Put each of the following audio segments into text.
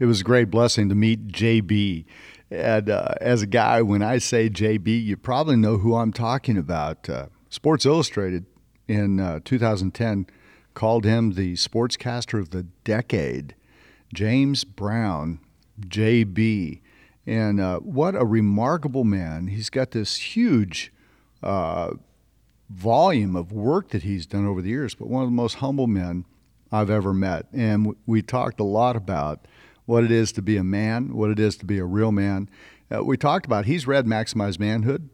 It was a great blessing to meet JB. And uh, as a guy, when I say JB, you probably know who I'm talking about. Uh, Sports Illustrated in uh, 2010 called him the sportscaster of the decade. James Brown, JB. And uh, what a remarkable man. He's got this huge uh, volume of work that he's done over the years, but one of the most humble men I've ever met. And we talked a lot about what it is to be a man, what it is to be a real man. Uh, we talked about he's read Maximize Manhood,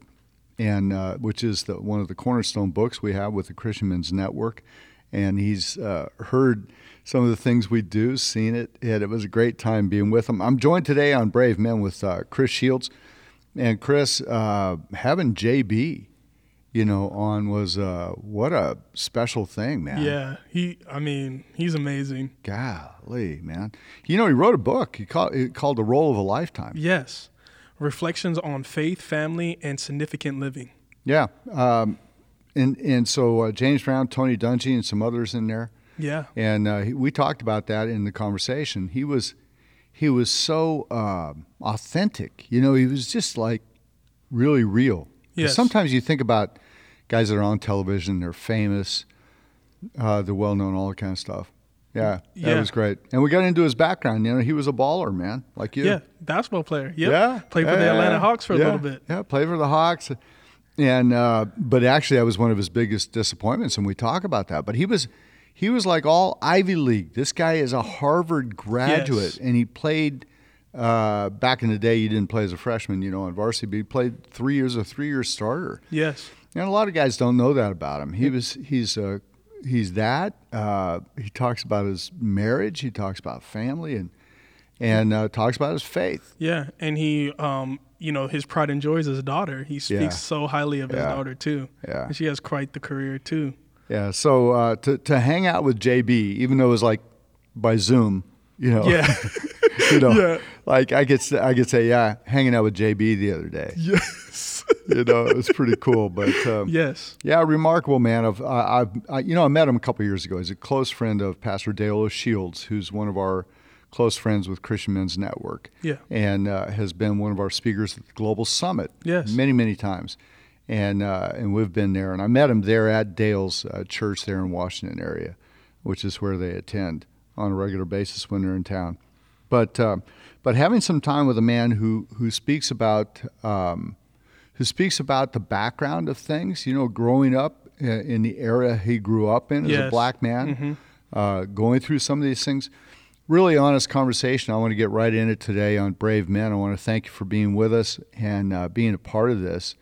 and uh, which is the, one of the cornerstone books we have with the Christian Men's Network, and he's uh, heard some of the things we do, seen it, and it was a great time being with him. I'm joined today on Brave Men with uh, Chris Shields, and Chris uh, having JB you know, on was uh, what a special thing, man. Yeah, he. I mean, he's amazing. Golly, man. You know, he wrote a book. He called it called "The Role of a Lifetime." Yes, reflections on faith, family, and significant living. Yeah, um, and and so uh, James Brown, Tony Dungy, and some others in there. Yeah, and uh, he, we talked about that in the conversation. He was he was so uh, authentic. You know, he was just like really real. Yes. Sometimes you think about guys that are on television, they're famous, uh, they're well known, all that kind of stuff. Yeah, yeah, that was great. And we got into his background. You know, he was a baller, man, like you. Yeah, basketball player. Yep. Yeah, played for yeah, the Atlanta Hawks for yeah, a little bit. Yeah, played for the Hawks. And uh, but actually, that was one of his biggest disappointments, and we talk about that. But he was he was like all Ivy League. This guy is a Harvard graduate, yes. and he played. Uh, back in the day, he didn't play as a freshman, you know, on varsity, but he played three years, a three-year starter. Yes. And a lot of guys don't know that about him. He was he's uh, he's that. Uh, he talks about his marriage. He talks about family and and uh, talks about his faith. Yeah, and he um, you know his pride and joy is his daughter. He speaks yeah. so highly of his yeah. daughter too. Yeah, and she has quite the career too. Yeah. So uh, to to hang out with JB, even though it was like by Zoom, you know. Yeah. you know, yeah. like I could I could say, yeah, hanging out with JB the other day. Yes. you know, it was pretty cool. But um, yes, yeah, remarkable man. Of uh, I've I, you know I met him a couple years ago. He's a close friend of Pastor Dale Shields, who's one of our close friends with Christian Men's Network. Yeah, and uh, has been one of our speakers at the Global Summit. Yes, many many times. And uh, and we've been there, and I met him there at Dale's uh, church there in Washington area, which is where they attend on a regular basis when they're in town. But uh, but having some time with a man who who speaks about um, who speaks about the background of things. You know, growing up uh, in the era he grew up in as yes. a black man, mm-hmm. uh, going through some of these things. Really honest conversation. I want to get right in it today on Brave Men. I want to thank you for being with us and uh, being a part of this.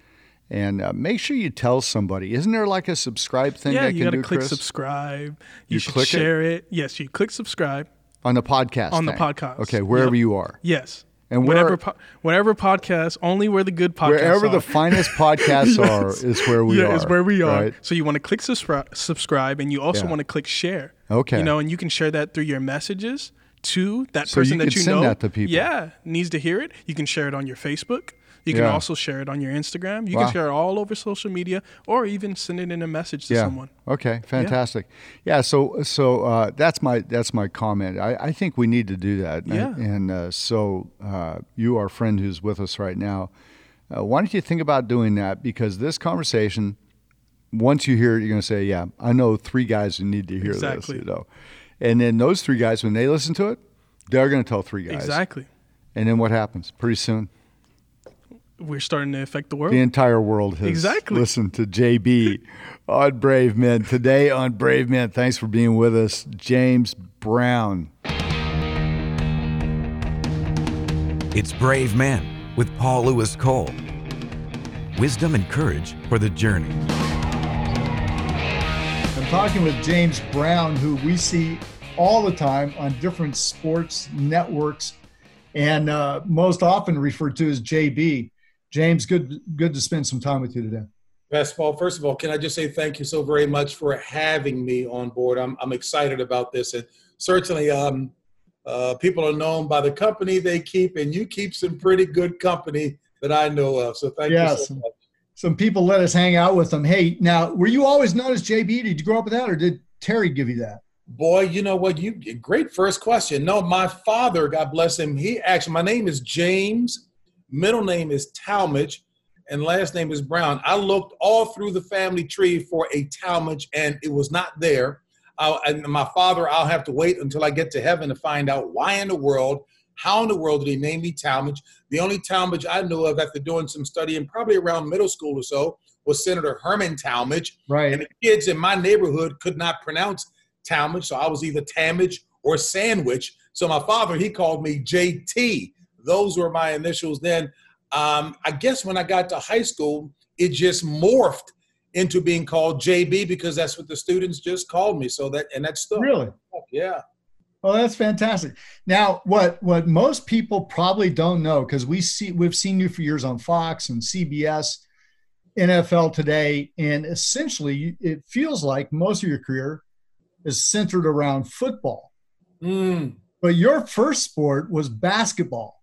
And uh, make sure you tell somebody. Isn't there like a subscribe thing? Yeah, that you got to click Chris? subscribe. You, you should share it? it? Yes, you click subscribe on the podcast. On thing. the podcast. Okay, wherever yep. you are. Yes. And whatever, po- whatever podcast, only where the good podcasts wherever are. the finest podcasts yes. are is where we yeah, are. is where we are. Right? So you want to click subscribe, subscribe, and you also yeah. want to click share. Okay. You know, and you can share that through your messages to that so person you that you send know. That to people. Yeah, needs to hear it. You can share it on your Facebook. You can yeah. also share it on your Instagram. You wow. can share it all over social media, or even send it in a message to yeah. someone. Okay, fantastic. Yeah, yeah so so uh, that's my that's my comment. I, I think we need to do that. Yeah. And, and uh, so uh, you, our friend who's with us right now, uh, why don't you think about doing that? Because this conversation, once you hear it, you're going to say, "Yeah, I know three guys who need to hear exactly. this." You know, and then those three guys, when they listen to it, they're going to tell three guys exactly. And then what happens? Pretty soon we're starting to affect the world. The entire world has exactly. listened to JB on Brave Men. Today on Brave Men, thanks for being with us, James Brown. It's Brave Men with Paul Louis Cole. Wisdom and courage for the journey. I'm talking with James Brown, who we see all the time on different sports networks and uh, most often referred to as JB. James, good good to spend some time with you today. Best Paul, first of all, can I just say thank you so very much for having me on board. I'm, I'm excited about this. And certainly, um, uh, people are known by the company they keep, and you keep some pretty good company that I know of. So thank yes. you so much. Some people let us hang out with them. Hey, now, were you always known as JB? Did you grow up with that, or did Terry give you that? Boy, you know what? You great first question. No, my father, God bless him. He actually, my name is James, middle name is Talmadge, and last name is Brown. I looked all through the family tree for a Talmadge, and it was not there. I, and my father, I'll have to wait until I get to heaven to find out why in the world, how in the world did he name me Talmadge? The only Talmadge I knew of after doing some studying, probably around middle school or so, was Senator Herman Talmadge. Right. And the kids in my neighborhood could not pronounce Talmadge, so I was either Talmadge or Sandwich. So my father, he called me JT. Those were my initials then. Um, I guess when I got to high school, it just morphed into being called JB because that's what the students just called me. So that and that's still really yeah. Well, that's fantastic. Now, what what most people probably don't know because we see we've seen you for years on Fox and CBS, NFL Today, and essentially it feels like most of your career is centered around football. Mm. But your first sport was basketball.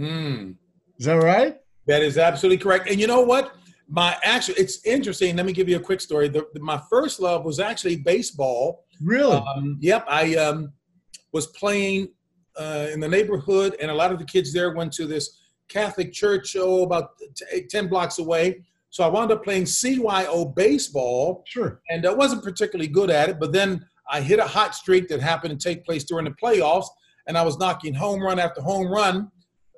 Mm. Is that right? That is absolutely correct. And you know what? My actual, it's interesting. Let me give you a quick story. The, the, my first love was actually baseball. Really? Um, yep. I um, was playing uh, in the neighborhood, and a lot of the kids there went to this Catholic church, oh, about t- 10 blocks away. So I wound up playing CYO baseball. Sure. And I wasn't particularly good at it, but then I hit a hot streak that happened to take place during the playoffs, and I was knocking home run after home run.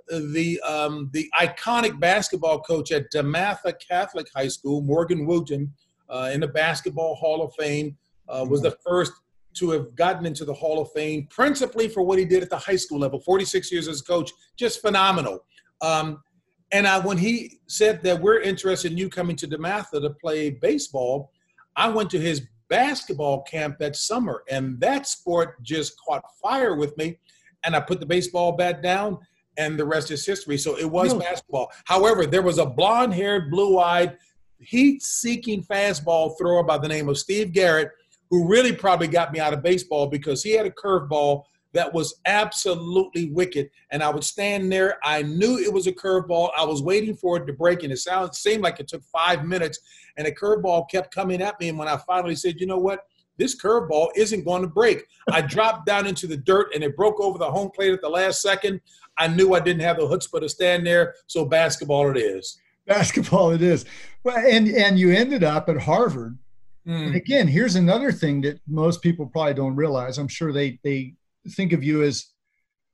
The um, the iconic basketball coach at DeMatha Catholic High School, Morgan Wooten, uh, in the Basketball Hall of Fame, uh, was the first to have gotten into the Hall of Fame, principally for what he did at the high school level. 46 years as a coach, just phenomenal. Um, and I, when he said that we're interested in you coming to DeMatha to play baseball, I went to his basketball camp that summer, and that sport just caught fire with me. And I put the baseball bat down, and the rest is history. So it was really? basketball. However, there was a blonde haired, blue eyed, heat seeking fastball thrower by the name of Steve Garrett, who really probably got me out of baseball because he had a curveball that was absolutely wicked. And I would stand there. I knew it was a curveball. I was waiting for it to break, and it sounded seemed like it took five minutes. And the curveball kept coming at me. And when I finally said, "You know what? This curveball isn't going to break," I dropped down into the dirt, and it broke over the home plate at the last second. I knew I didn't have the chutzpah to stand there. So basketball it is. Basketball it is. Well, and and you ended up at Harvard. Mm. And again, here's another thing that most people probably don't realize. I'm sure they they think of you as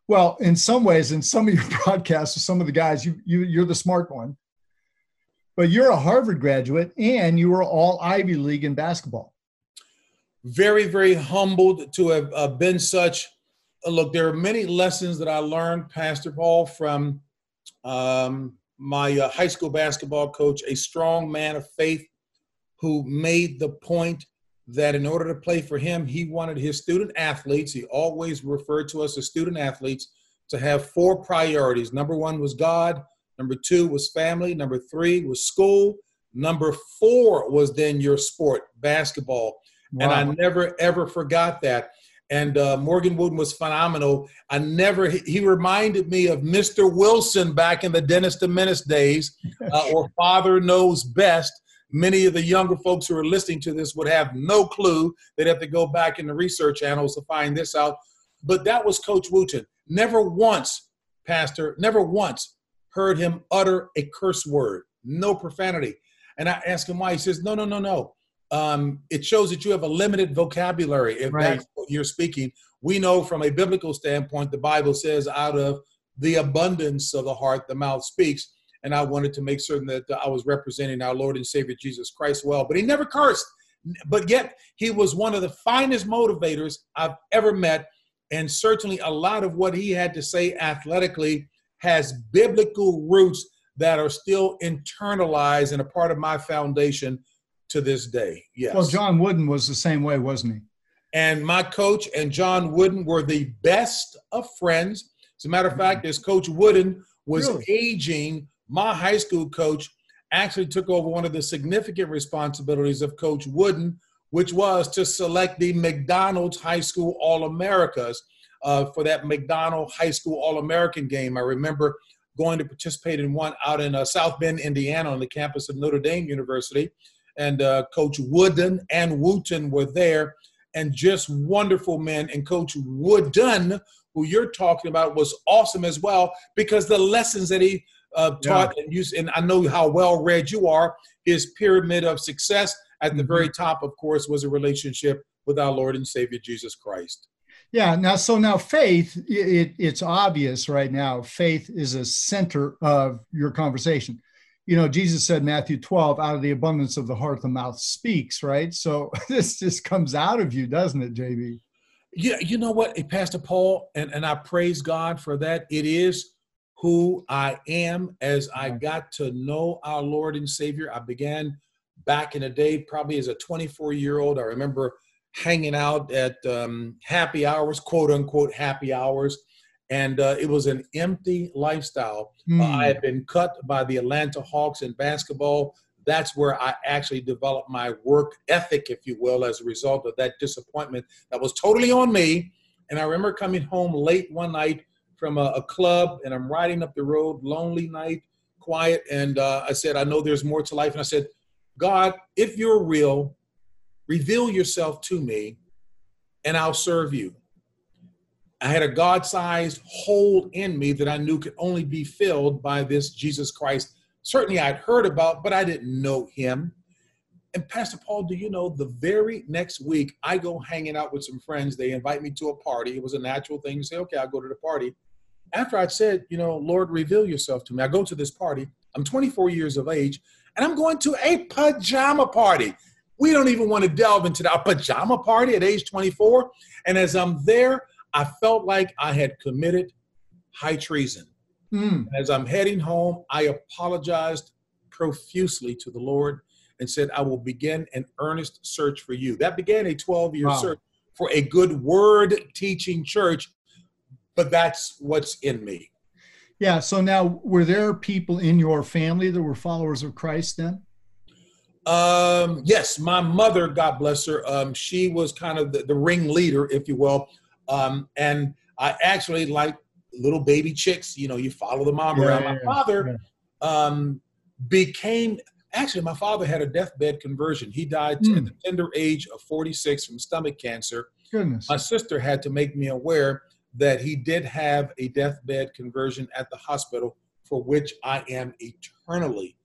well in some ways in some of your broadcasts some of the guys you, you you're the smart one but you're a harvard graduate and you were all ivy league in basketball very very humbled to have uh, been such look there are many lessons that i learned pastor paul from um, my uh, high school basketball coach a strong man of faith who made the point that in order to play for him, he wanted his student athletes, he always referred to us as student athletes, to have four priorities. Number one was God, number two was family, number three was school, number four was then your sport, basketball. Wow. And I never ever forgot that. And uh, Morgan Wooten was phenomenal. I never, he reminded me of Mr. Wilson back in the Dennis the Menace days, uh, or Father Knows Best Many of the younger folks who are listening to this would have no clue. They'd have to go back in the research annals to find this out. But that was Coach Wooten. Never once, Pastor, never once heard him utter a curse word, no profanity. And I asked him why. He says, No, no, no, no. Um, it shows that you have a limited vocabulary if right. that's what you're speaking. We know from a biblical standpoint, the Bible says, out of the abundance of the heart, the mouth speaks and I wanted to make certain that I was representing our Lord and Savior Jesus Christ well. But he never cursed, but yet he was one of the finest motivators I've ever met. And certainly a lot of what he had to say athletically has biblical roots that are still internalized and a part of my foundation to this day. Yes. Well, John Wooden was the same way, wasn't he? And my coach and John Wooden were the best of friends. As a matter of fact, as Coach Wooden was really? aging my high school coach actually took over one of the significant responsibilities of Coach Wooden, which was to select the McDonald's High School All Americas uh, for that McDonald High School All American game. I remember going to participate in one out in uh, South Bend, Indiana, on the campus of Notre Dame University. And uh, Coach Wooden and Wooten were there. and just wonderful men. And Coach Wooden, who you're talking about, was awesome as well because the lessons that he uh, taught yeah. and used, and I know how well read you are. His pyramid of success at the mm-hmm. very top, of course, was a relationship with our Lord and Savior Jesus Christ. Yeah. Now, so now faith, it, it's obvious right now. Faith is a center of your conversation. You know, Jesus said, Matthew 12, out of the abundance of the heart, the mouth speaks, right? So this just comes out of you, doesn't it, JB? Yeah. You know what, Pastor Paul, and, and I praise God for that. It is who I am as I got to know our Lord and Savior. I began back in the day, probably as a 24 year old. I remember hanging out at um, happy hours, quote unquote happy hours. And uh, it was an empty lifestyle. Mm. Uh, I had been cut by the Atlanta Hawks in basketball. That's where I actually developed my work ethic, if you will, as a result of that disappointment that was totally on me. And I remember coming home late one night from a, a club, and I'm riding up the road, lonely night, quiet. And uh, I said, I know there's more to life. And I said, God, if you're real, Reveal yourself to me, and I'll serve you. I had a God sized hole in me that I knew could only be filled by this Jesus Christ. Certainly I'd heard about, but I didn't know him. And Pastor Paul, do you know the very next week I go hanging out with some friends. They invite me to a party. It was a natural thing to say, okay, I'll go to the party. After I'd said, you know, Lord, reveal yourself to me. I go to this party. I'm 24 years of age, and I'm going to a pajama party. We don't even want to delve into that pajama party at age 24. And as I'm there, I felt like I had committed high treason. Mm. As I'm heading home, I apologized profusely to the Lord and said, I will begin an earnest search for you. That began a 12 year wow. search for a good word teaching church, but that's what's in me. Yeah. So now, were there people in your family that were followers of Christ then? Um, yes, my mother, God bless her, um, she was kind of the, the ringleader, if you will. Um, and I actually like little baby chicks, you know, you follow the mom yeah, around. My yeah, father yeah. Um, became, actually, my father had a deathbed conversion. He died mm. at the tender age of 46 from stomach cancer. Goodness. My sister had to make me aware that he did have a deathbed conversion at the hospital, for which I am eternally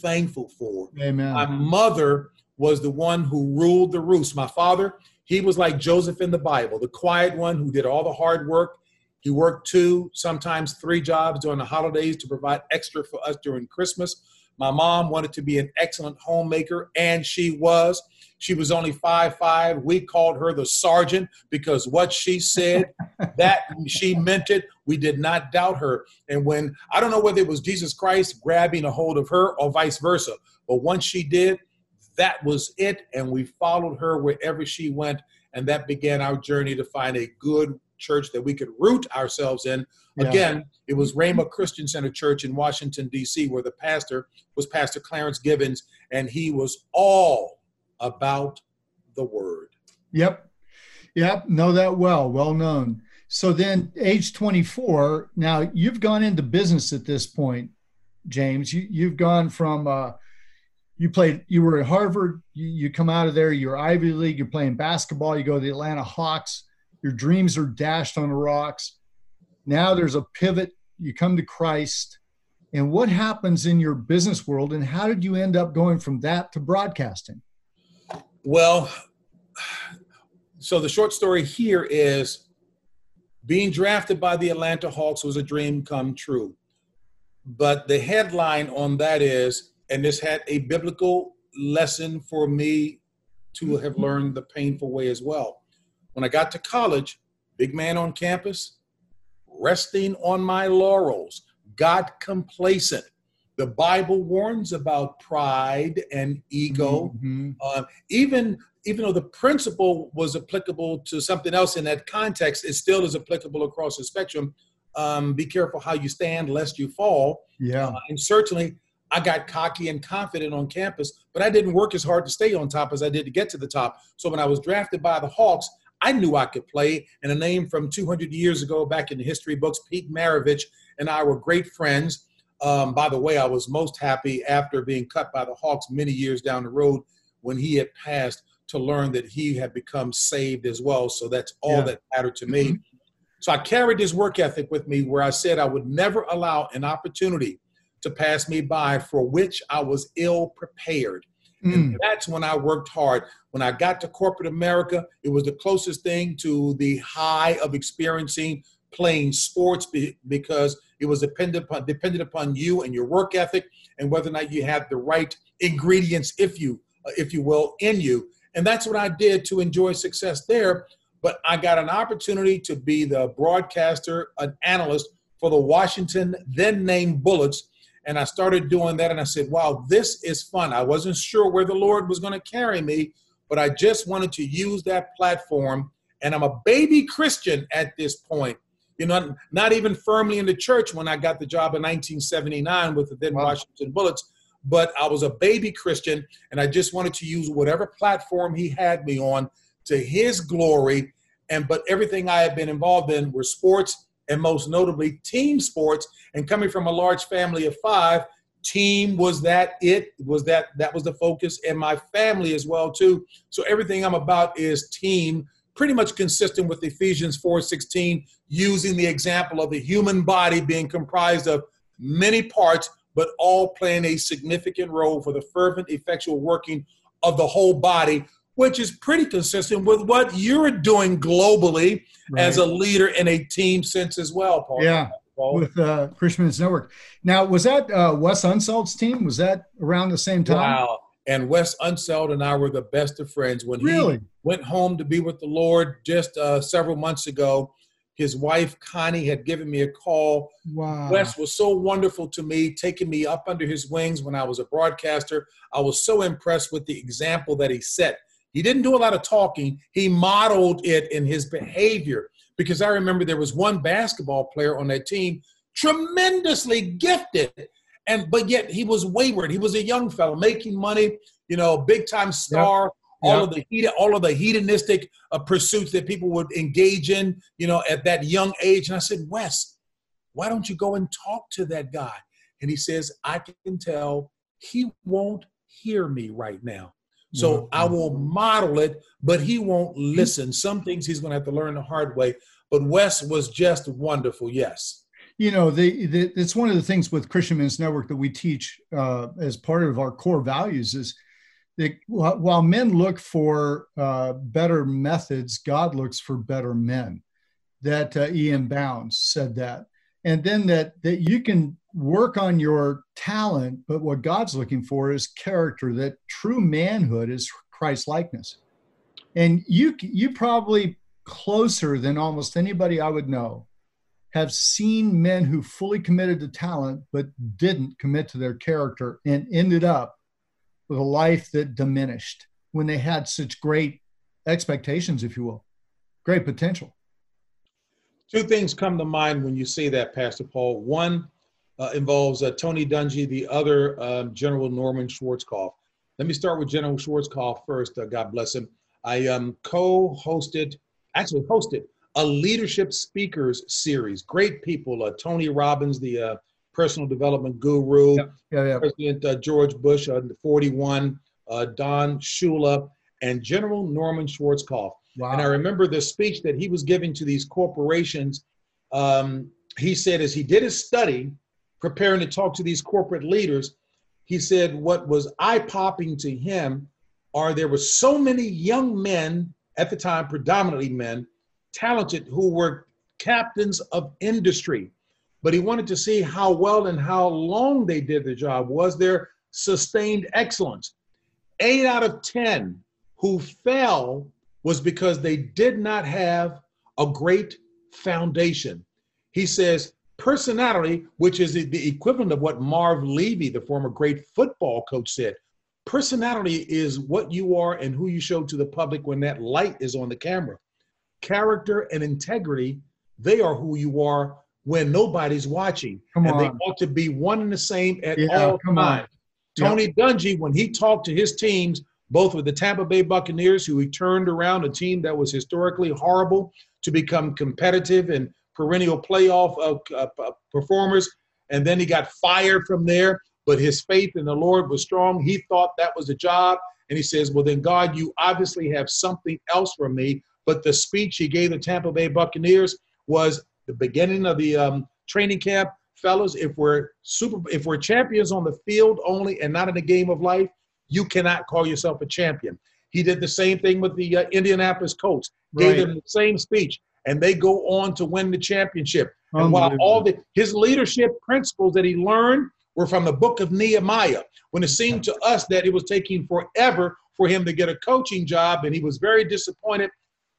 thankful for. Amen. My mother was the one who ruled the roost. My father, he was like Joseph in the Bible, the quiet one who did all the hard work. He worked two, sometimes three jobs during the holidays to provide extra for us during Christmas. My mom wanted to be an excellent homemaker, and she was. She was only five five. We called her the sergeant because what she said, that she meant it. We did not doubt her. And when I don't know whether it was Jesus Christ grabbing a hold of her or vice versa, but once she did, that was it. And we followed her wherever she went. And that began our journey to find a good church that we could root ourselves in. Yeah. Again, it was Rhema Christian Center Church in Washington, D.C., where the pastor was Pastor Clarence Gibbons, and he was all about the word. Yep. Yep. Know that well. Well known. So then, age 24, now you've gone into business at this point, James. You, you've gone from, uh, you played, you were at Harvard, you, you come out of there, you're Ivy League, you're playing basketball, you go to the Atlanta Hawks, your dreams are dashed on the rocks. Now there's a pivot, you come to Christ. And what happens in your business world, and how did you end up going from that to broadcasting? Well, so the short story here is being drafted by the Atlanta Hawks was a dream come true. But the headline on that is, and this had a biblical lesson for me to have learned the painful way as well. When I got to college, big man on campus, resting on my laurels, got complacent, the Bible warns about pride and ego. Mm-hmm. Uh, even even though the principle was applicable to something else in that context, it still is applicable across the spectrum. Um, be careful how you stand, lest you fall. Yeah. Uh, and certainly, I got cocky and confident on campus, but I didn't work as hard to stay on top as I did to get to the top. So when I was drafted by the Hawks, I knew I could play. And a name from 200 years ago, back in the history books, Pete Maravich and I were great friends. Um, by the way, I was most happy after being cut by the Hawks many years down the road when he had passed to learn that he had become saved as well. So that's all yeah. that mattered to me. So I carried this work ethic with me where I said I would never allow an opportunity to pass me by for which I was ill prepared. Mm. And that's when I worked hard. When I got to corporate America, it was the closest thing to the high of experiencing playing sports because it was dependent upon dependent upon you and your work ethic and whether or not you had the right ingredients, if you uh, if you will, in you. And that's what I did to enjoy success there. But I got an opportunity to be the broadcaster, an analyst for the Washington then named Bullets. And I started doing that and I said, wow, this is fun. I wasn't sure where the Lord was going to carry me, but I just wanted to use that platform. And I'm a baby Christian at this point you know, not even firmly in the church when I got the job in 1979 with the then wow. Washington Bullets, but I was a baby Christian and I just wanted to use whatever platform he had me on to his glory. And but everything I had been involved in were sports and most notably team sports. And coming from a large family of five, team was that it was that that was the focus and my family as well too so everything i'm about is team pretty much consistent with Ephesians 4:16, using the example of the human body being comprised of many parts, but all playing a significant role for the fervent, effectual working of the whole body, which is pretty consistent with what you're doing globally right. as a leader in a team sense as well, Paul. Yeah. Paul. With uh, Christian Men's Network. Now, was that uh, Wes Unseld's team? Was that around the same time? Wow. And Wes Unseld and I were the best of friends. When really? he went home to be with the Lord just uh, several months ago, his wife Connie had given me a call. Wow. Wes was so wonderful to me, taking me up under his wings when I was a broadcaster. I was so impressed with the example that he set. He didn't do a lot of talking, he modeled it in his behavior. Because I remember there was one basketball player on that team, tremendously gifted, and but yet he was wayward. He was a young fellow making money, you know, big time star. Yep. All yep. of the heat, all of the hedonistic uh, pursuits that people would engage in, you know, at that young age. And I said, Wes, why don't you go and talk to that guy? And he says, I can tell he won't hear me right now. So. I will model it, but he won't listen. Some things he's going to have to learn the hard way. But Wes was just wonderful. Yes you know, the, the, it's one of the things with Christian Men's Network that we teach uh, as part of our core values is that while men look for uh, better methods, God looks for better men. That uh, E.M. Bounds said that, and then that that you can work on your talent, but what God's looking for is character. That true manhood is Christ likeness, and you you probably closer than almost anybody I would know have seen men who fully committed to talent but didn't commit to their character and ended up with a life that diminished when they had such great expectations, if you will, great potential. Two things come to mind when you say that, Pastor Paul. One uh, involves uh, Tony Dungy, the other, um, General Norman Schwarzkopf. Let me start with General Schwarzkopf first. Uh, God bless him. I um, co hosted, actually hosted a leadership speakers series. Great people. Uh, Tony Robbins, the uh, personal development guru. Yeah, yeah, yeah. President uh, George Bush, uh, 41. Uh, Don Shula, and General Norman Schwarzkopf. Wow. And I remember the speech that he was giving to these corporations. Um, he said, as he did his study, preparing to talk to these corporate leaders, he said what was eye popping to him are there were so many young men at the time, predominantly men, talented who were captains of industry. But he wanted to see how well and how long they did the job. Was there sustained excellence? Eight out of 10 who fell was because they did not have a great foundation. He says, personality, which is the equivalent of what Marv Levy, the former great football coach, said. Personality is what you are and who you show to the public when that light is on the camera character and integrity, they are who you are when nobody's watching. Come and on. they ought to be one and the same at yeah, all times. Tony yep. Dungy, when he talked to his teams, both with the Tampa Bay Buccaneers, who he turned around a team that was historically horrible to become competitive and perennial playoff uh, uh, performers, and then he got fired from there. But his faith in the Lord was strong. He thought that was a job, and he says, Well, then, God, you obviously have something else for me. But the speech he gave the Tampa Bay Buccaneers was the beginning of the um, training camp. Fellas, if we're super, if we're champions on the field only and not in the game of life, you cannot call yourself a champion. He did the same thing with the uh, Indianapolis Colts. Gave right. them the same speech, and they go on to win the championship. And while all the his leadership principles that he learned were from the book of Nehemiah, when it seemed to us that it was taking forever for him to get a coaching job, and he was very disappointed.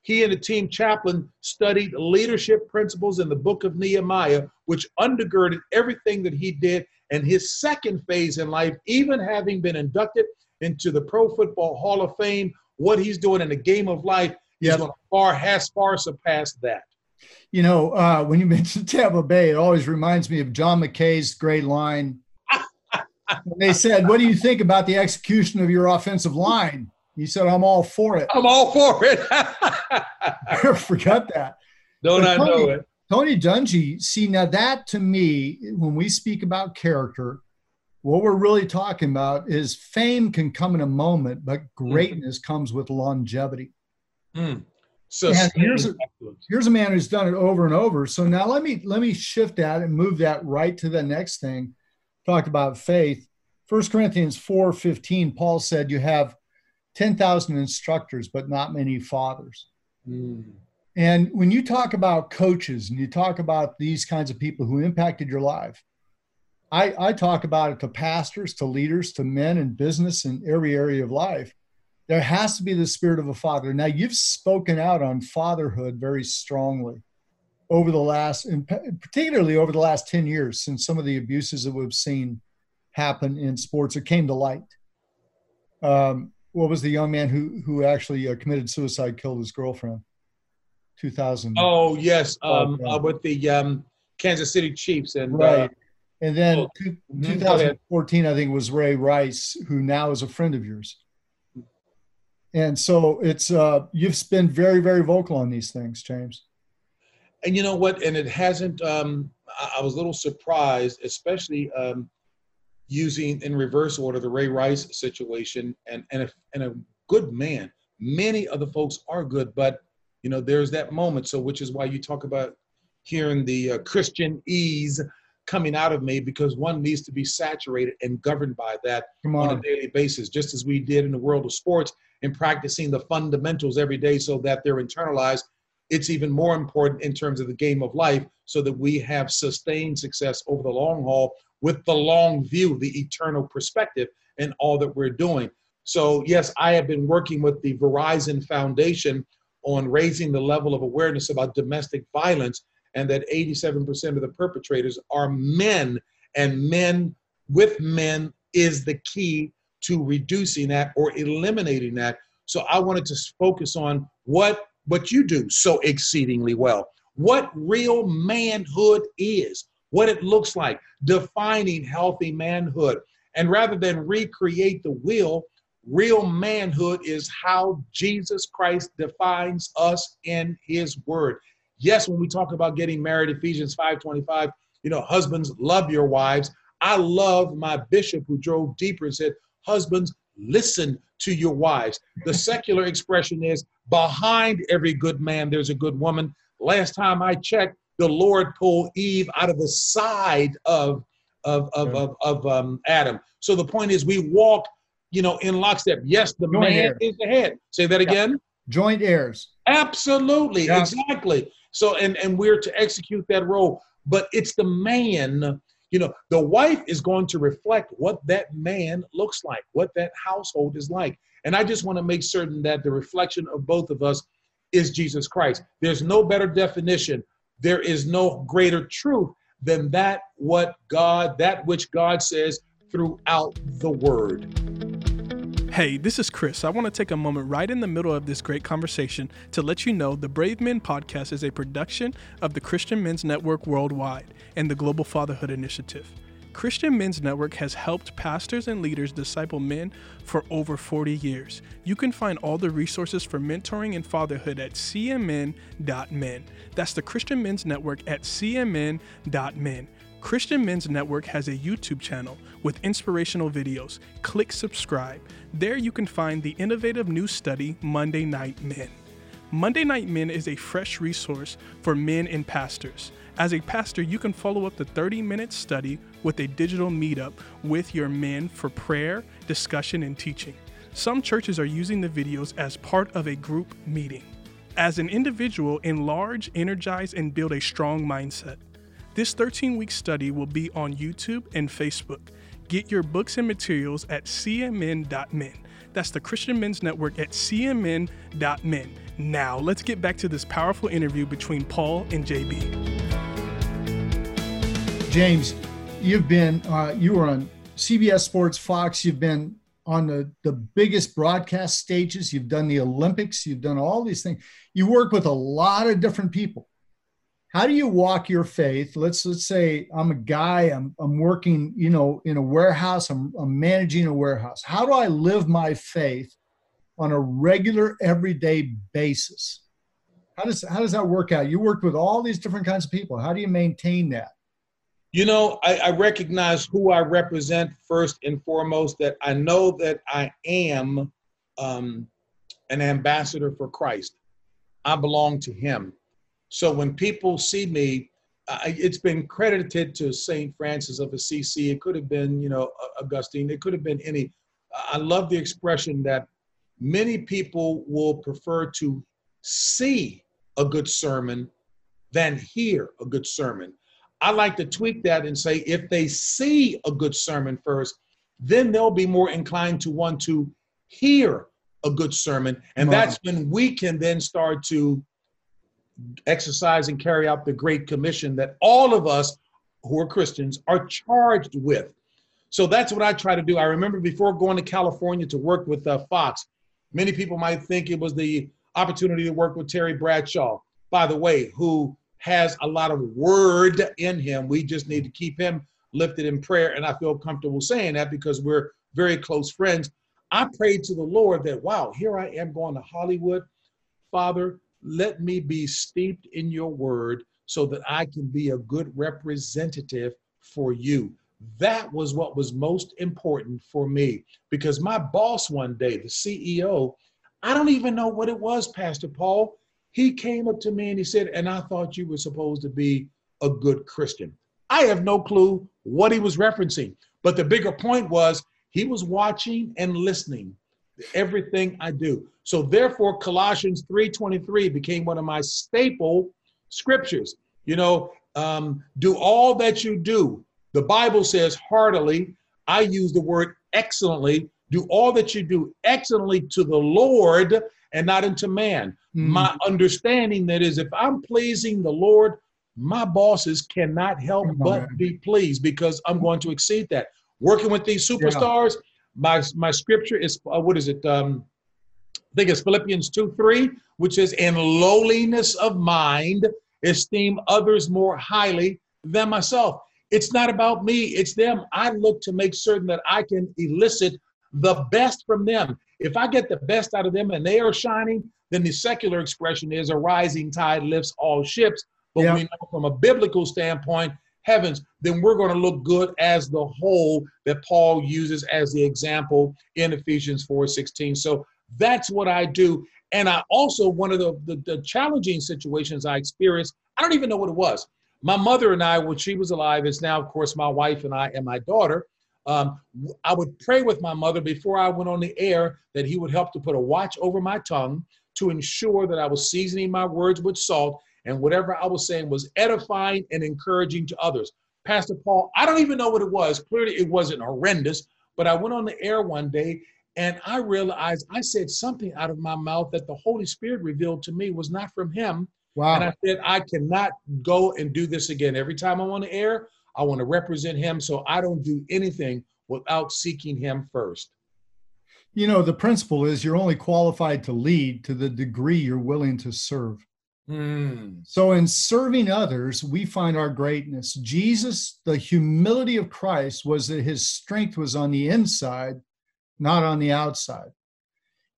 He and the team chaplain studied leadership principles in the book of Nehemiah, which undergirded everything that he did. And his second phase in life, even having been inducted into the Pro Football Hall of Fame, what he's doing in the game of life yep. is far has far surpassed that. You know, uh, when you mention Tampa Bay, it always reminds me of John McKay's great line. when they said, "What do you think about the execution of your offensive line?" He said, "I'm all for it." I'm all for it. I forgot that. Don't I know it? Tony Dungy, see now that to me, when we speak about character, what we're really talking about is fame can come in a moment, but mm-hmm. greatness mm. comes with longevity. Mm. So here's a, here's a man who's done it over and over. So now let me let me shift that and move that right to the next thing. Talk about faith. First Corinthians 4 15, Paul said, You have 10,000 instructors, but not many fathers. Mm. And when you talk about coaches and you talk about these kinds of people who impacted your life, I, I talk about it to pastors, to leaders, to men in business and every area of life there has to be the spirit of a father. Now, you've spoken out on fatherhood very strongly over the last, and particularly over the last 10 years, since some of the abuses that we've seen happen in sports or came to light. Um, what was the young man who who actually uh, committed suicide, killed his girlfriend? 2000. Oh yes, um, uh, with the um, Kansas City Chiefs and uh, right. Uh, and then oh, two, mm-hmm. 2014, I think, was Ray Rice, who now is a friend of yours. And so it's uh, you've been very very vocal on these things james. And you know what? And it hasn't um, i was a little surprised especially um, using in reverse order the ray rice situation and and a, and a good man. Many of the folks are good but you know there's that moment. So which is why you talk about hearing the uh, Christianese coming out of me because one needs to be saturated and governed by that on. on. a daily basis just as we did in the world of sports and practicing the fundamentals every day so that they're internalized. It's even more important in terms of the game of life so that we have sustained success over the long haul with the long view, the eternal perspective, and all that we're doing. So, yes, I have been working with the Verizon Foundation on raising the level of awareness about domestic violence and that 87% of the perpetrators are men, and men with men is the key to reducing that or eliminating that. So I wanted to focus on what what you do so exceedingly well. What real manhood is, what it looks like, defining healthy manhood. And rather than recreate the wheel, real manhood is how Jesus Christ defines us in his word. Yes, when we talk about getting married, Ephesians 5:25, you know, husbands love your wives. I love my bishop who drove deeper and said, Husbands, listen to your wives. The secular expression is behind every good man, there's a good woman. Last time I checked, the Lord pulled Eve out of the side of, of, of, of, of um, Adam. So the point is, we walk, you know, in lockstep. Yes, the Joint man heir. is the head. Say that again. Joint heirs. Absolutely, exactly. So, and and we're to execute that role, but it's the man you know, the wife is going to reflect what that man looks like, what that household is like. And I just want to make certain that the reflection of both of us is Jesus Christ. There's no better definition. There is no greater truth than that what God, that which God says throughout the word. Hey, this is Chris. I want to take a moment right in the middle of this great conversation to let you know the Brave Men podcast is a production of the Christian Men's Network Worldwide and the Global Fatherhood Initiative. Christian Men's Network has helped pastors and leaders disciple men for over 40 years. You can find all the resources for mentoring and fatherhood at cmn.men. That's the Christian Men's Network at cmn.men. Christian Men's Network has a YouTube channel with inspirational videos. Click subscribe. There you can find the innovative new study, Monday Night Men. Monday Night Men is a fresh resource for men and pastors. As a pastor, you can follow up the 30 minute study with a digital meetup with your men for prayer, discussion, and teaching. Some churches are using the videos as part of a group meeting. As an individual, enlarge, energize, and build a strong mindset. This 13 week study will be on YouTube and Facebook. Get your books and materials at cmn.men. That's the Christian Men's Network at cmn.men. Now, let's get back to this powerful interview between Paul and JB. James, you've been, uh, you were on CBS Sports Fox, you've been on the, the biggest broadcast stages, you've done the Olympics, you've done all these things. You work with a lot of different people how do you walk your faith? Let's let's say i'm a guy i'm, I'm working you know in a warehouse I'm, I'm managing a warehouse. How do i live my faith on a regular everyday basis? How does how does that work out? You worked with all these different kinds of people. How do you maintain that? You know I, I recognize who i represent first and foremost that i know that i am um, an ambassador for christ. I belong to him so when people see me, uh, it's been credited to St. Francis of Assisi. It could have been, you know, Augustine. It could have been any. I love the expression that many people will prefer to see a good sermon than hear a good sermon. I like to tweak that and say if they see a good sermon first, then they'll be more inclined to want to hear a good sermon. And that's when we can then start to exercise and carry out the Great Commission that all of us who are Christians are charged with. So that's what I try to do. I remember before going to California to work with uh, Fox, many people might think it was the opportunity to work with Terry Bradshaw, by the way, who has a lot of word in him. We just need to keep him lifted in prayer. And I feel comfortable saying that because we're very close friends. I prayed to the Lord that, wow, here I am going to Hollywood. Father, let me be steeped in your word so that I can be a good representative for you. That was what was most important for me because my boss one day, the CEO, I don't even know what it was, Pastor Paul. He came up to me and he said, And I thought you were supposed to be a good Christian. I have no clue what he was referencing. But the bigger point was he was watching and listening everything I do. So therefore, Colossians 3:23 became one of my staple scriptures. You know, um, do all that you do. The Bible says heartily. I use the word excellently. Do all that you do excellently to the Lord and not unto man. Mm. My understanding that is if I'm pleasing the Lord, my bosses cannot help but be pleased because I'm going to exceed that. Working with these superstars, yeah my my scripture is uh, what is it? Um, I think it's Philippians 2 3, which is, In lowliness of mind, esteem others more highly than myself. It's not about me, it's them. I look to make certain that I can elicit the best from them. If I get the best out of them and they are shining, then the secular expression is a rising tide lifts all ships. But yeah. we know from a biblical standpoint, heavens, then we're going to look good as the whole that Paul uses as the example in Ephesians 4:16. So that's what I do. And I also, one of the, the, the, challenging situations I experienced, I don't even know what it was. My mother and I, when she was alive, is now, of course, my wife and I and my daughter. Um, I would pray with my mother before I went on the air that he would help to put a watch over my tongue to ensure that I was seasoning my words with salt and whatever I was saying was edifying and encouraging to others. Pastor Paul, I don't even know what it was. Clearly, it wasn't horrendous, but I went on the air one day and I realized I said something out of my mouth that the Holy Spirit revealed to me was not from Him. Wow. And I said, I cannot go and do this again. Every time I'm on the air, I want to represent Him, so I don't do anything without seeking Him first. You know, the principle is you're only qualified to lead to the degree you're willing to serve. Mm. So, in serving others, we find our greatness. Jesus, the humility of Christ was that his strength was on the inside, not on the outside.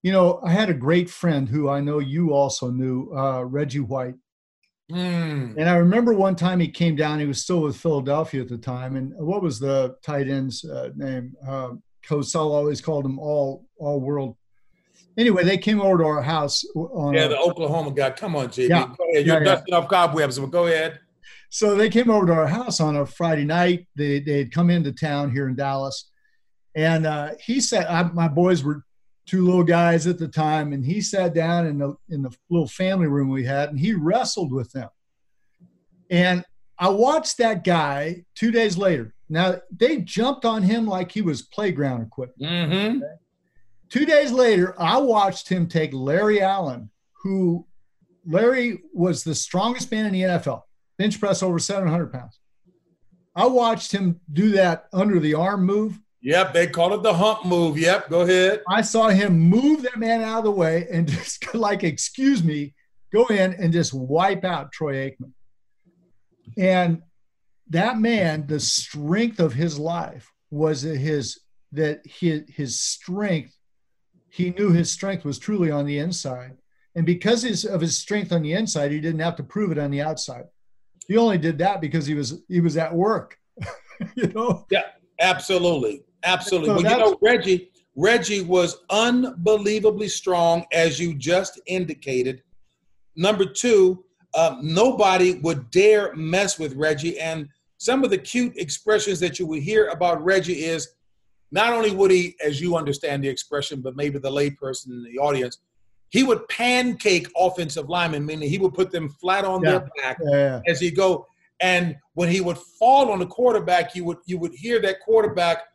You know, I had a great friend who I know you also knew, uh, Reggie White. Mm. And I remember one time he came down. He was still with Philadelphia at the time. And what was the tight end's uh, name? Uh, Cosell always called him all all world. Anyway, they came over to our house. yeah, the Oklahoma guy. Come on, JB. Yeah, You're yeah, dusting yeah. off cobwebs. But go ahead. So they came over to our house on a Friday night. They they had come into town here in Dallas, and uh, he said, I, "My boys were two little guys at the time, and he sat down in the in the little family room we had, and he wrestled with them. And I watched that guy two days later. Now they jumped on him like he was playground equipment. Mm-hmm. Okay? Two days later, I watched him take Larry Allen, who Larry was the strongest man in the NFL, bench press over 700 pounds. I watched him do that under the arm move Yep, they call it the hump move. Yep, go ahead. I saw him move that man out of the way and just like, excuse me, go in and just wipe out Troy Aikman. And that man, the strength of his life was his that his his strength, he knew his strength was truly on the inside. And because of his strength on the inside, he didn't have to prove it on the outside. He only did that because he was he was at work. you know? Yeah, absolutely. Absolutely. So well, you know, Reggie, Reggie was unbelievably strong, as you just indicated. Number two, uh, nobody would dare mess with Reggie. And some of the cute expressions that you would hear about Reggie is not only would he, as you understand the expression, but maybe the layperson in the audience, he would pancake offensive linemen, meaning he would put them flat on yeah. their back yeah. as he go. And when he would fall on the quarterback, you would you would hear that quarterback –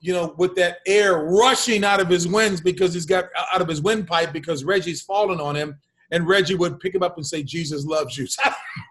you know, with that air rushing out of his winds because he's got out of his windpipe because Reggie's falling on him, and Reggie would pick him up and say, "Jesus loves you."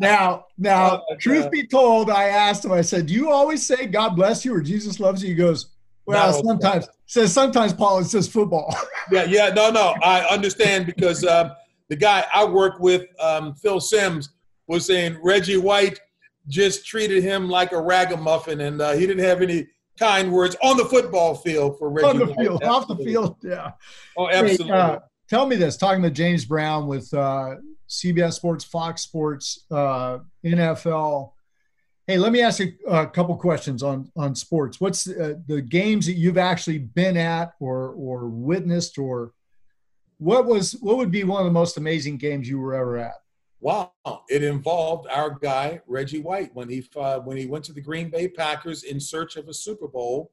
now, now, oh, truth be told, I asked him. I said, "Do you always say God bless you or Jesus loves you?" He goes, "Well, no, sometimes." No. Says sometimes, Paul. It says football. yeah, yeah, no, no, I understand because um, the guy I work with, um, Phil Simms, was saying Reggie White just treated him like a ragamuffin, and uh, he didn't have any kind words on the football field for Reggie. On the field, off the field, yeah. Oh, absolutely. Hey, uh, tell me this. Talking to James Brown with uh, CBS Sports, Fox Sports, uh, NFL. Hey, let me ask you a couple questions on on sports. What's uh, the games that you've actually been at or or witnessed, or what was what would be one of the most amazing games you were ever at? Wow, it involved our guy Reggie White when he uh, when he went to the Green Bay Packers in search of a Super Bowl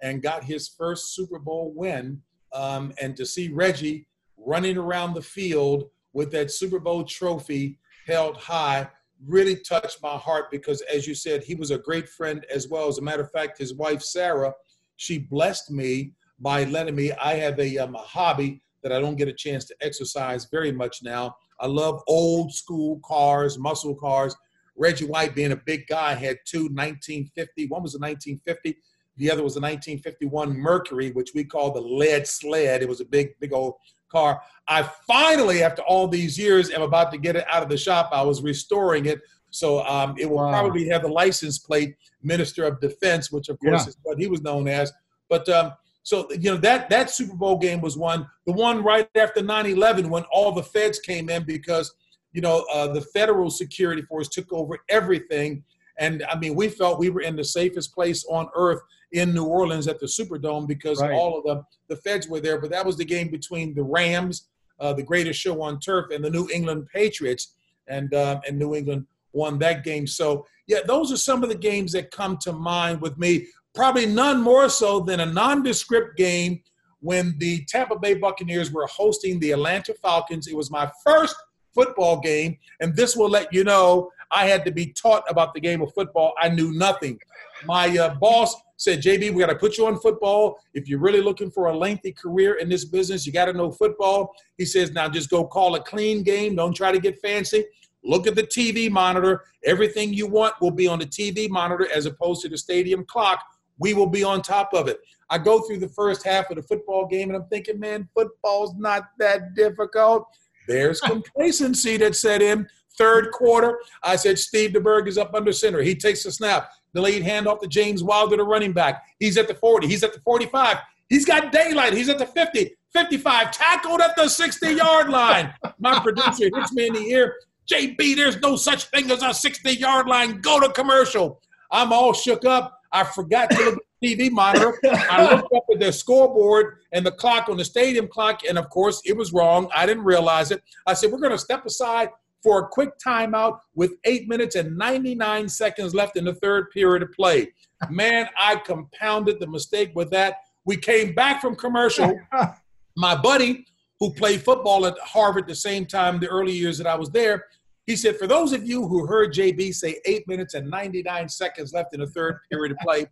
and got his first Super Bowl win. Um, and to see Reggie running around the field with that Super Bowl trophy held high really touched my heart because, as you said, he was a great friend as well. As a matter of fact, his wife Sarah, she blessed me by letting me. I have a, um, a hobby that I don't get a chance to exercise very much now I love old school cars, muscle cars. Reggie White, being a big guy, had two 1950. One was a 1950. The other was a 1951 Mercury, which we call the lead sled. It was a big, big old car. I finally, after all these years, am about to get it out of the shop. I was restoring it. So um, it will wow. probably have the license plate Minister of Defense, which of course yeah. is what he was known as. But um, so you know that that Super Bowl game was one. The one right after 9/11 when all the feds came in because you know uh, the federal security force took over everything. And I mean, we felt we were in the safest place on earth in New Orleans at the Superdome because right. all of the the feds were there. But that was the game between the Rams, uh, the greatest show on turf, and the New England Patriots, and uh, and New England won that game. So yeah, those are some of the games that come to mind with me probably none more so than a nondescript game when the Tampa Bay Buccaneers were hosting the Atlanta Falcons. It was my first football game, and this will let you know I had to be taught about the game of football. I knew nothing. My uh, boss said, JB, we got to put you on football. If you're really looking for a lengthy career in this business, you got to know football. He says, now just go call a clean game. Don't try to get fancy. Look at the TV monitor. Everything you want will be on the TV monitor as opposed to the stadium clock we will be on top of it. I go through the first half of the football game and I'm thinking, man, football's not that difficult. There's complacency that set in. Third quarter, I said Steve DeBerg is up under center. He takes the snap. The lead handoff to James Wilder, the running back. He's at the 40. He's at the 45. He's got daylight. He's at the 50. 55, tackled at the 60 yard line. My producer hits me in the ear. JB, there's no such thing as a 60 yard line. Go to commercial. I'm all shook up. I forgot to look at the TV monitor. I looked up at the scoreboard and the clock on the stadium clock, and of course, it was wrong. I didn't realize it. I said, We're going to step aside for a quick timeout with eight minutes and 99 seconds left in the third period of play. Man, I compounded the mistake with that. We came back from commercial. My buddy, who played football at Harvard the same time the early years that I was there, he said, For those of you who heard JB say eight minutes and 99 seconds left in the third period of play,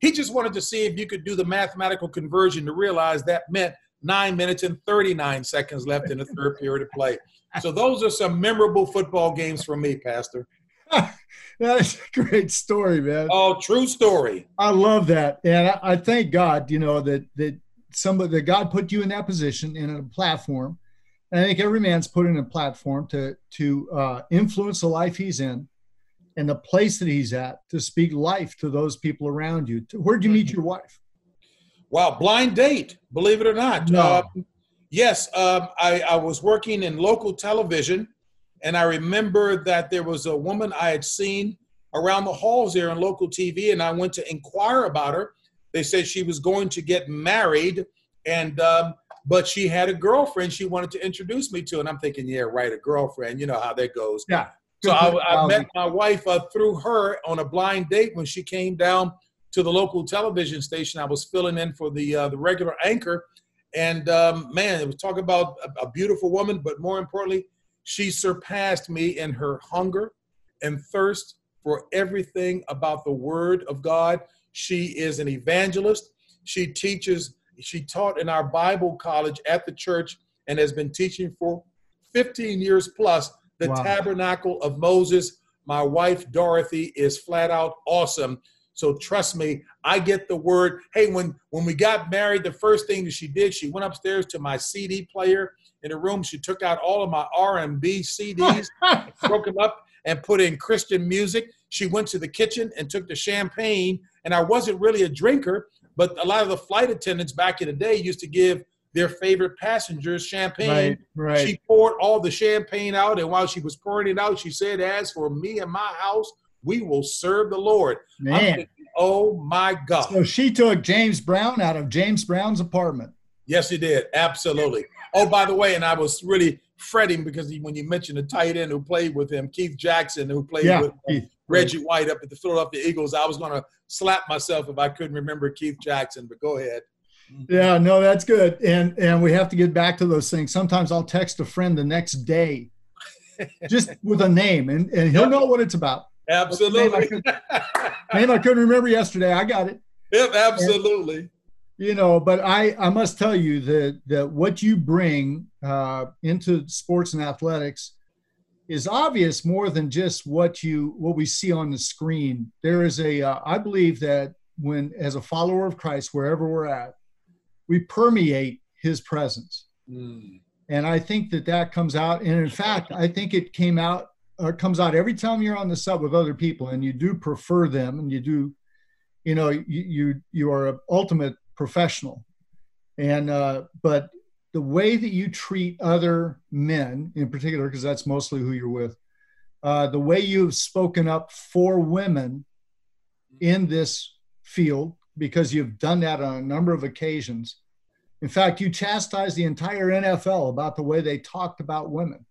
he just wanted to see if you could do the mathematical conversion to realize that meant nine minutes and 39 seconds left in the third period of play. So those are some memorable football games for me, Pastor. That's a great story, man. Oh, true story. I love that, and I, I thank God, you know, that that somebody that God put you in that position in a platform. And I think every man's put in a platform to to uh, influence the life he's in, and the place that he's at to speak life to those people around you. Where'd you meet your wife? Wow, blind date, believe it or not. No. Uh, yes, um, I, I was working in local television, and I remember that there was a woman I had seen around the halls there in local TV, and I went to inquire about her. They said she was going to get married, and um, but she had a girlfriend she wanted to introduce me to, and I'm thinking, yeah, right, a girlfriend. You know how that goes. Yeah. So I, I met my wife uh, through her on a blind date when she came down to the local television station. I was filling in for the uh, the regular anchor, and um, man, it was talking about a, a beautiful woman, but more importantly, she surpassed me in her hunger and thirst for everything about the Word of God. She is an evangelist. She teaches. She taught in our Bible college at the church and has been teaching for 15 years plus the Wow. tabernacle of Moses. My wife Dorothy is flat out awesome. So trust me, I get the word. Hey, when when we got married, the first thing that she did, she went upstairs to my CD player in the room. She took out all of my R&B CDs, broke them up, and put in Christian music. She went to the kitchen and took the champagne. And I wasn't really a drinker, but a lot of the flight attendants back in the day used to give their favorite passengers champagne. right, right. She poured all the champagne out, and while she was pouring it out, she said, "As for me and my house, we will serve the Lord." Man. thinking, oh my God! So she took James Brown out of James Brown's apartment. Yes, he did. Absolutely. Oh, by the way, and I was really fretting because he, when you mentioned the tight end who played with him, Keith Jackson, who played Yeah. with Reggie White up at the Philadelphia Eagles, I was going to slap myself if I couldn't remember Keith Jackson. But go ahead. Yeah, no, that's good. And and we have to get back to those things. Sometimes I'll text a friend the next day, just with a name, and, and he'll know what it's about. Absolutely. Name I couldn't remember yesterday. I got it. yep, absolutely. You know, but I I must tell you that that what you bring uh, into sports and athletics is obvious more than just what you what we see on the screen. There is a uh, I believe that when as a follower of Christ, wherever we're at, we permeate His presence. Mm. and I think that that comes out. And in fact, I think it came out or comes out every time you're on the sub with other people, and you do prefer them, and you do, you know, you you, you are an ultimate professional, and uh, but the way that you treat other men in particular, because that's mostly who you're with, uh, the way you've spoken up for women in this field, because you've done that on a number of occasions. In fact, you chastised the entire NFL about the way they talked about women.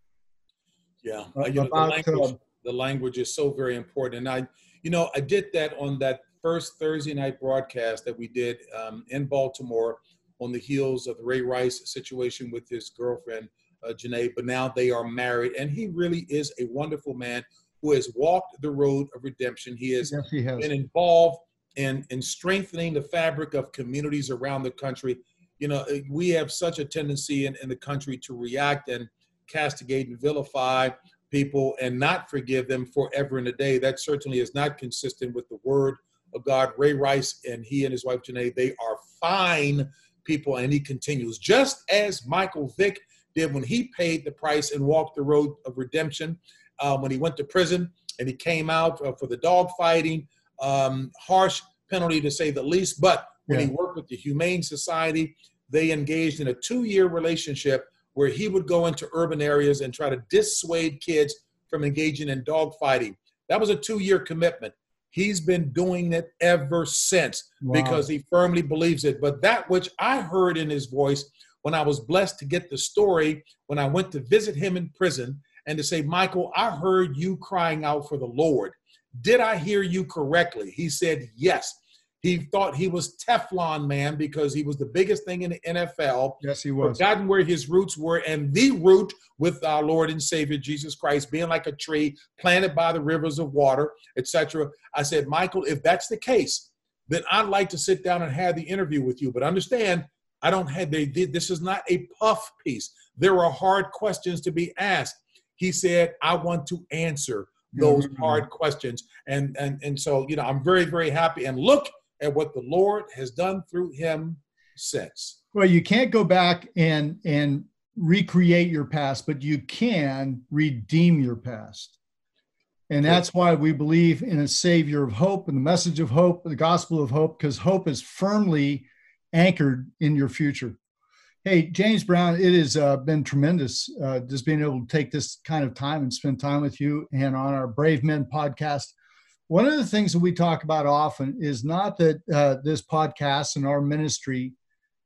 Yeah, Uh, you know, the, language, the language is so very important. And I, you know, I did that on that first Thursday night broadcast that we did um, in Baltimore on the heels of the Ray Rice situation with his girlfriend, uh, Janay. But now they are married, and he really is a wonderful man who has walked the road of redemption. He has Yes, he has. been involved in in strengthening the fabric of communities around the country. You know, uh, we have such a tendency in, in the country to react and castigate and vilify people and not forgive them forever and a day. That certainly is not consistent with the word of God. Ray Rice and he and his wife Janay, they are fine people. And he continues, just as Michael Vick did when he paid the price and walked the road of redemption uh, when he went to prison and he came out uh, for the dog fighting, um, harsh penalty to say the least. But when he worked with the Humane Society, they engaged in a two year relationship where he would go into urban areas and try to dissuade kids from engaging in dogfighting. That was a two year commitment. He's been doing it ever since wow. because he firmly believes it. But that which I heard in his voice when I was blessed to get the story when I went to visit him in prison and to say, Michael, I heard you crying out for the Lord. Did I hear you correctly? He said, Yes. He thought he was Teflon man because he was the biggest thing in the NFL. Yes, he was. Forgotten where his roots were, and the root with our Lord and Savior Jesus Christ being like a tree planted by the rivers of water, etc. I said, Michael, if that's the case, then I'd like to sit down and have the interview with you. But understand, I don't have they did this is not a puff piece. There are hard questions to be asked. He said, I want to answer those mm-hmm. hard questions. And and and so, you know, I'm very, very happy. And look at what the Lord has done through him since. Well, you can't go back and and recreate your past, but you can redeem your past. And that's why we believe in a savior of hope and the message of hope, the gospel of hope, because hope is firmly anchored in your future. Hey, James Brown, it has uh, been tremendous uh, just being able to take this kind of time and spend time with you and on our Brave Men podcast. One of the things that we talk about often is not that uh, this podcast and our ministry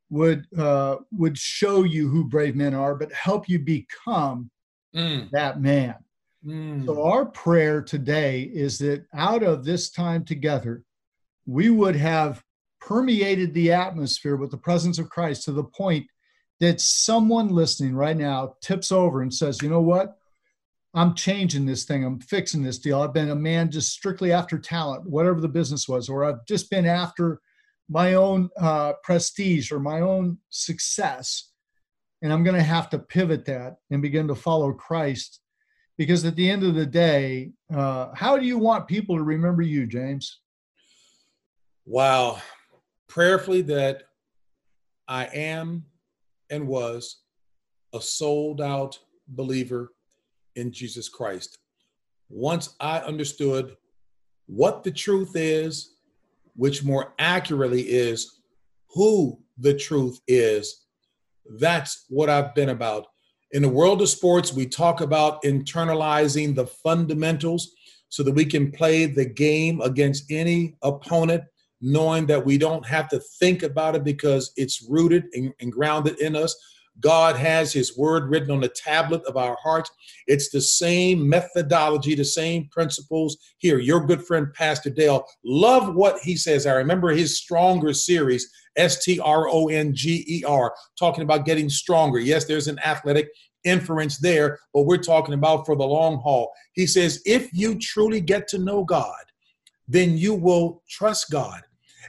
would uh, would show you who brave men are, but help you become mm. that man. Mm. So our prayer today is that out of this time together, we would have permeated the atmosphere with the presence of Christ to the point that someone listening right now tips over and says, "You know what? I'm changing this thing. I'm fixing this deal. I've been a man just strictly after talent, whatever the business was, or I've just been after my own uh, prestige or my own success. And I'm going to have to pivot that and begin to follow Christ. Because at the end of the day, uh, how do you want people to remember you, James? Wow. Prayerfully, that I am and was a sold out believer in Jesus Christ. Once I understood what the truth is, which more accurately is who the truth is, that's what I've been about. In the world of sports, we talk about internalizing the fundamentals so that we can play the game against any opponent, knowing that we don't have to think about it because it's rooted and, and grounded in us God has His word written on the tablet of our hearts. It's the same methodology, the same principles here. Your good friend, Pastor Dale, love what he says. I remember his Stronger series, S T R O N G E R, talking about getting stronger. Yes, there's an athletic inference there, but we're talking about for the long haul. He says, if you truly get to know God, then you will trust God.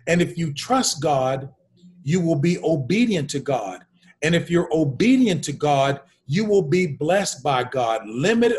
And if you trust God, you will be obedient to God. And if you're obedient to God, you will be blessed by God. Limited,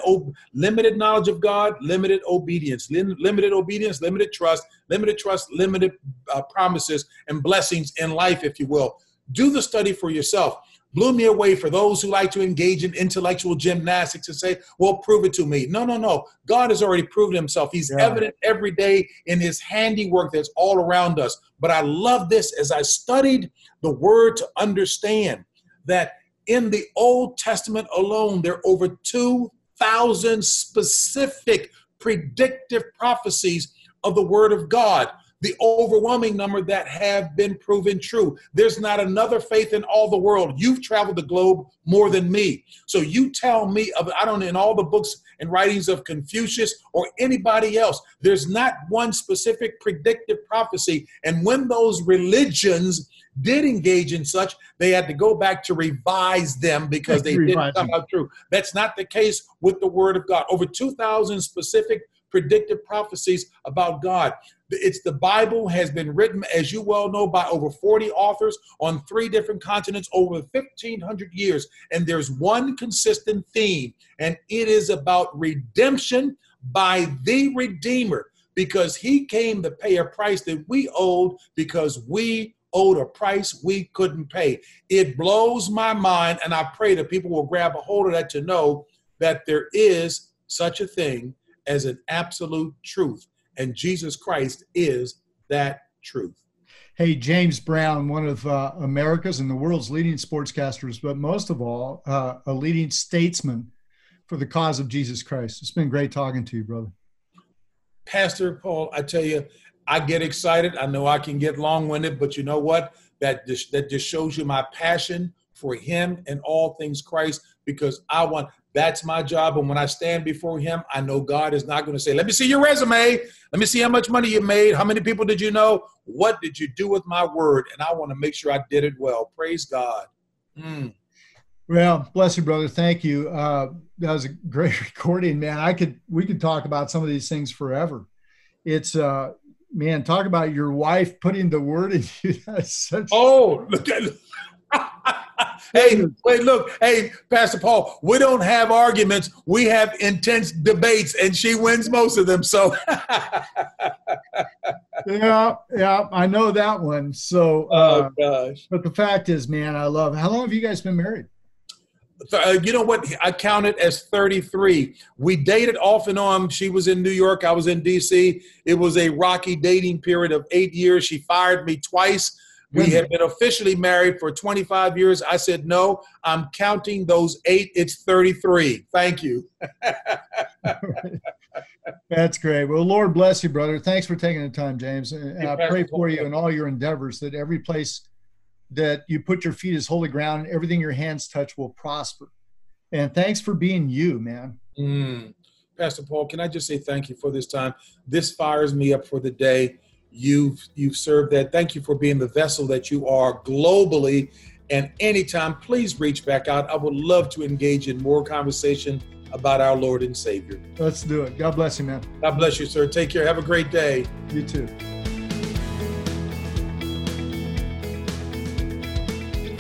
limited knowledge of God, limited obedience, limited obedience, limited trust, limited trust, limited uh, promises and blessings in life, if you will. Do the study for yourself. Blew me away for those who like to engage in intellectual gymnastics and say, well, prove it to me. No, no, no. God has already proven himself. He's yeah. evident every day in his handiwork that's all around us. But I love this as I studied the word to understand that in the Old Testament alone, there are over 2,000 specific predictive prophecies of the Word of God. The overwhelming number that have been proven true. There's not another faith in all the world. You've traveled the globe more than me. So you tell me of, I don't know, in all the books and writings of Confucius or anybody else, there's not one specific predictive prophecy. And when those religions did engage in such, they had to go back to revise them because they didn't come out true. That's not the case with the Word of God. Over 2,000 specific predictive prophecies about God. It's the Bible has been written, as you well know, by over 40 authors on three different continents over 1,500 years. And there's one consistent theme, and it is about redemption by the Redeemer because he came to pay a price that we owed because we owed a price we couldn't pay. It blows my mind, and I pray that people will grab a hold of that to know that there is such a thing as an absolute truth, and Jesus Christ is that truth. Hey, James Brown, one of uh, America's and the world's leading sportscasters, but most of all, uh, a leading statesman for the cause of Jesus Christ. It's been great talking to you, brother. Pastor Paul, I tell you, I get excited. I know I can get long-winded, but you know what? That just, that just shows you my passion for Him and all things Christ, because I want. That's my job. And when I stand before Him, I know God is not going to say, "Let me see your resume. Let me see how much money you made. How many people did you know? What did you do with my word?" And I want to make sure I did it well. Praise God. Mm. Well, bless you, brother. Thank you. Uh, that was a great recording, man. I could we could talk about some of these things forever. It's uh, man, talk about your wife putting the word in you. Such- oh, look at. hey, wait, look, hey, Pastor Paul, we don't have arguments. We have intense debates, and she wins most of them. So, yeah, yeah, I know that one. So, oh, uh, oh gosh, but the fact is, man, I love. How long have you guys been married? Uh, you know what? I counted as 33. We dated off and on. She was in New York. I was in D.C. It was a rocky dating period of eight years. She fired me twice. We had been officially married for 25 years. I said, no, I'm counting those eight. It's 33. Thank you. That's great. Well, Lord bless you, brother. Thanks for taking the time, James. And I pray for you in all your endeavors that every place that you put your feet as holy ground and everything your hands touch will prosper. And thanks for being you, man. Mm. Pastor Paul, can I just say thank you for this time? This fires me up for the day. You've you've served that. Thank you for being the vessel that you are globally. And anytime, please reach back out. I would love to engage in more conversation about our Lord and Savior. Let's do it. God bless you, man. God bless you, sir. Take care. Have a great day. You too.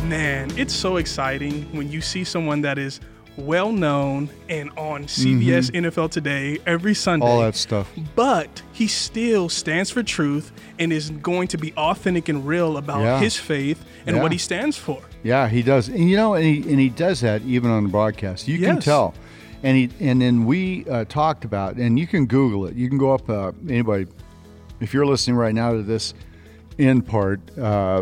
Man, it's so exciting when you see someone that is well known and on CBS mm-hmm. NFL Today every Sunday. All that stuff. But he still stands for truth and is going to be authentic and real about yeah. his faith and yeah. what he stands for. Yeah, he does. And you know, and he, and he does that even on the broadcast. You yes. can tell. And he and then we uh, talked about, and you can Google it. You can go up. Uh, anybody, if you're listening right now to this in part, uh,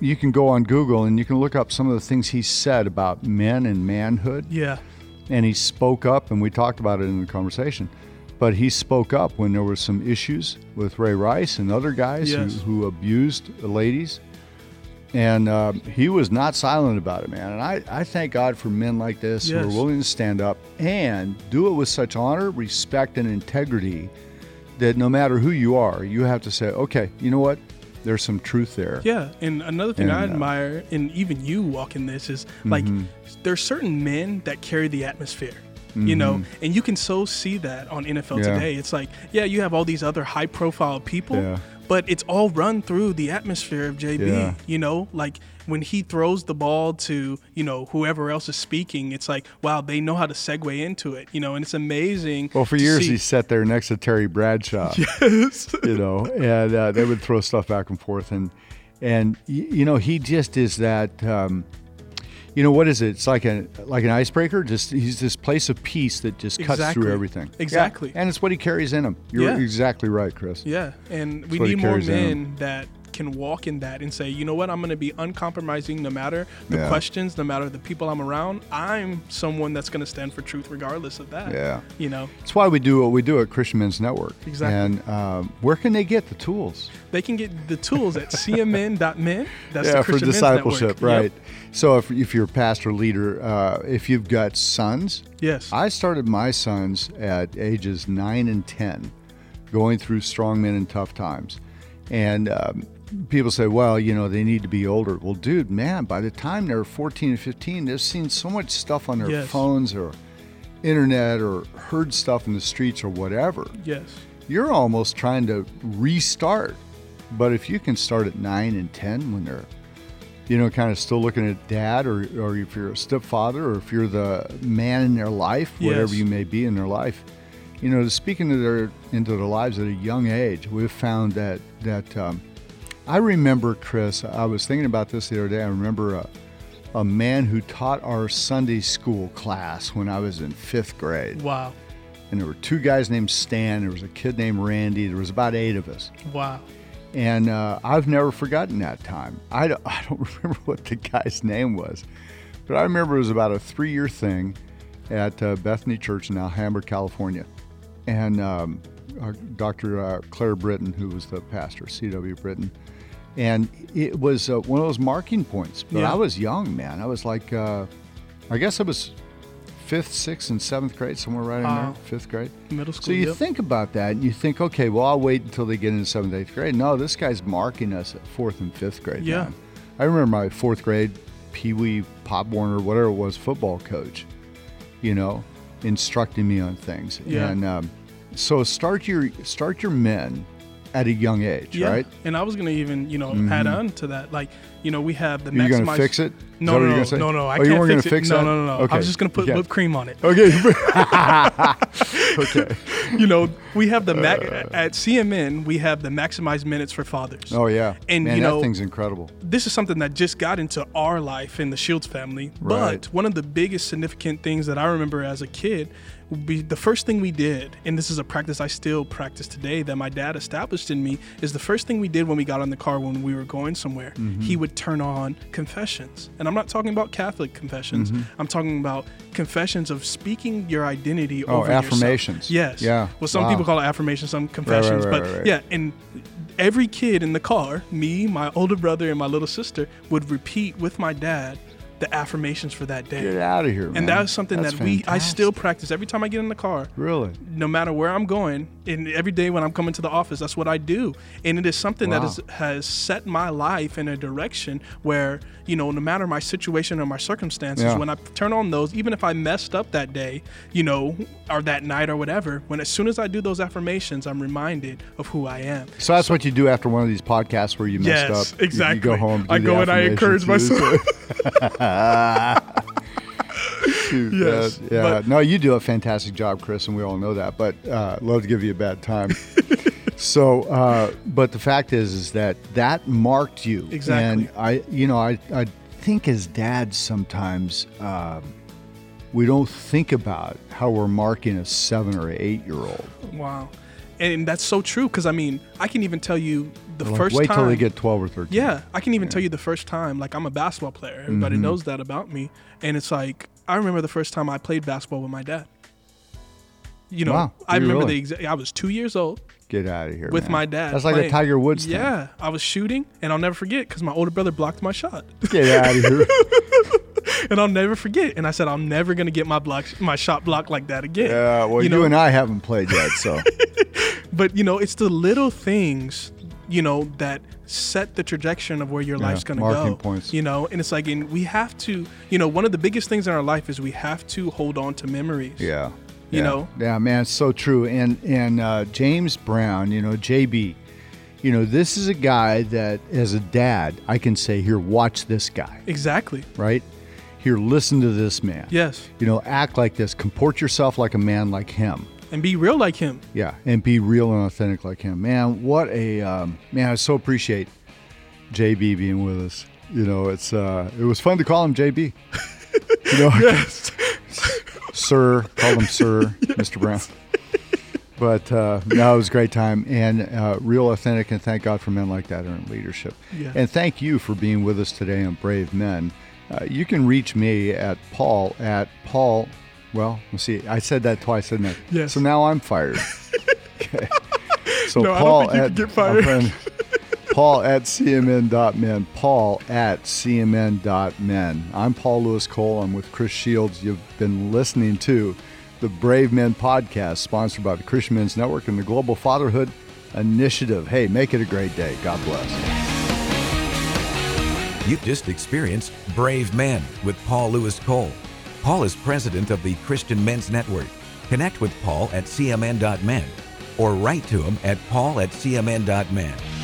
you can go on Google and you can look up some of the things he said about men and manhood. Yeah. And he spoke up, and we talked about it in the conversation. But he spoke up when there were some issues with Ray Rice and other guys yes. who, who, abused ladies. And uh, he was not silent about it, man. And I, I thank God for men like this yes. who are willing to stand up and do it with such honor, respect, and integrity that no matter who you are, you have to say, okay, you know what? There's some truth there. Yeah, and another thing and, I uh, admire, and even you walking this, is like mm-hmm. there's certain men that carry the atmosphere. Mm-hmm. You know, mm-hmm. and you can so see that on NFL yeah. today. It's like, yeah, you have all these other high profile people, yeah. But it's all run through the atmosphere of JB. Yeah. You know, like when he throws the ball to you know whoever else is speaking, it's like wow, they know how to segue into it. You know, and it's amazing. Well, for years see. he sat there next to Terry Bradshaw. Yes, you know, and uh, they would throw stuff back and forth, and and you know he just is that. Um, you know what is it? It's like a like an icebreaker. Just he's this place of peace that just cuts exactly. through everything. Exactly. Yeah. And it's what he carries in him. You're yeah. exactly right, Chris. Yeah, and we need more men that can walk in that and say, you know what, I'm going to be uncompromising no matter the yeah. questions, no matter the people I'm around. I'm someone that's going to stand for truth regardless of that. Yeah. You know, that's why we do what we do at Christian Men's Network. Exactly. And um, where can they get the tools? They can get the tools at cmn.men. That's yeah, for discipleship, right? Yep. So if, if you're a pastor leader, uh, if you've got sons, yes, I started my sons at ages nine and ten, going through strong men and tough times, and um, people say, well, you know, they need to be older. Well, dude, man, by the time they're 14 and 15, they've seen so much stuff on their yes. phones or internet or heard stuff in the streets or whatever. Yes. You're almost trying to restart. But if you can start at 9 and 10 when they're, you know, kind of still looking at dad or, or if you're a stepfather or if you're the man in their life, yes. whatever you may be in their life, you know, to speak into their into their lives at a young age, we've found that that um, I remember, Chris, I was thinking about this the other day. I remember a, a man who taught our Sunday school class when I was in fifth grade. Wow. And there were two guys named Stan. There was a kid named Randy. There was about eight of us. Wow. And uh, I've never forgotten that time. I don't, I don't remember what the guy's name was, but I remember it was about a three year thing at uh, Bethany Church in Alhambra, California. And um, Dr. Uh, Claire Britton, who was the pastor, C.W. Britton, and it was uh, one of those marking points. But Yeah. I was young, man. I was like, uh, I guess I was fifth, sixth, and seventh grade, somewhere right in Wow. there, fifth grade. Middle school. So you yep. think about that, and you think, okay, well, I'll wait until they get into seventh, eighth grade. No, this guy's marking us at fourth and fifth grade. Yeah. man. I remember my fourth grade Pee Wee Pop Warner, whatever it was, football coach. You know, instructing me on things. Yeah. And um, so start your start your men at a young age, yeah. right? And I was gonna even, you know, add on to that. Like, you know, we have the maximize. gonna fix it? No, no, no, no, no. I Oh, can't you weren't fix gonna it. fix no, that? no, no, no. I was just gonna put whipped cream on it. Okay. okay. you know, we have the ma- uh. at CMN. We have the maximized minutes for fathers. Oh yeah. And, Man, you that know- thing's incredible. this is something that just got into our life in the Shields family. Right. But one of the biggest significant things that I remember as a kid be the first thing we did, and this is a practice I still practice today that my dad established in me, is the first thing we did when we got on the car when we were going somewhere, Mm-hmm. he would turn on confessions. And I'm not talking about Catholic confessions. Mm-hmm. I'm talking about confessions of speaking your identity Oh, over yourself. affirmations. Yes. Yeah. Well, some Wow. people call it affirmations, some confessions, right, but right, right. yeah, and every kid in the car, me, my older brother, and my little sister, would repeat with my dad the affirmations for that day. Get out of here, man. And that's something That's that we I still practice every time I get in the car. really. No matter where I'm going, and every day when I'm coming to the office, that's what I do. And it is something that Wow. is, has set my life in a direction where, you know, no matter my situation or my circumstances, Yeah. when I turn on those, even if I messed up that day, you know, or that night or whatever, when as soon as I do those affirmations, I'm reminded of who I am. So that's what you do after one of these podcasts where you messed Yes, up. You- exactly. You, go home. I go and I encourage myself. Shoot, Yes, man. yeah. but- no, you do a fantastic job, Chris, and we all know that. But uh, love to give you a bad time. so, uh, but the fact is, is that that marked you. Exactly. And I, you know, I, I think as dads sometimes um, we don't think about how we're marking a seven or eight year old. Wow. And that's so true because I mean, I can even tell you the Like, first wait time. till they get twelve or thirteen. Yeah, I can even tell you the first time. Like I'm a basketball player. Everybody Mm-hmm. knows that about me. And it's like I remember the first time I played basketball with my dad. You know, Wow, I remember really? the exact. I was two years old Get out of here. with man. my dad. That's like a. Tiger Woods thing. Yeah, I was shooting, and I'll never forget because my older brother blocked my shot, Get out of here. and I'll never forget. And I said, I'm never gonna get my block, my shot blocked like that again. Yeah, well, you, know, and I haven't played yet, so But you know, it's the little things, you know, that set the trajectory of where your life's gonna go. points. You know, and it's like, and we have to, you know, one of the biggest things in our life is we have to hold on to memories. yeah. You yeah. know? Yeah, man, it's so true. And and uh, James Brown, you know, JB, you know, this is a guy that, as a dad, I can say, here, watch this guy, Exactly. right? Here, listen to this man. Yes. You know, act like this, comport yourself like a man like him. And be real like him. Yeah, and be real and authentic like him. Man, what a um, man! I so appreciate JB being with us. You know, it's uh, it was fun to call him JB. You know, Yes. sir, call him sir, Mr. Brown. But uh, no, it was a great time and uh, real authentic. And thank God for men like that in leadership. Yeah. And thank you for being with us today on Brave Men. Uh, you can reach me at Paul at Paul. Well, let's see. I said that twice, didn't I? Yes. So now I'm fired. okay. So No, I don't Paul think you at can get fired. friend, Paul at cmn.men. Paul at cmn.men. I'm Paul Louis Cole. I'm with Chris Shields. You've been listening to the Brave Men podcast, sponsored by the Christian Men's Network and the Global Fatherhood Initiative. Hey, make it a great day. God bless. You've just experienced Brave Men with Paul Louis Cole. Paul is president of the Christian Men's Network. Connect with Paul at cmn.men or write to him at paul at cmn.men.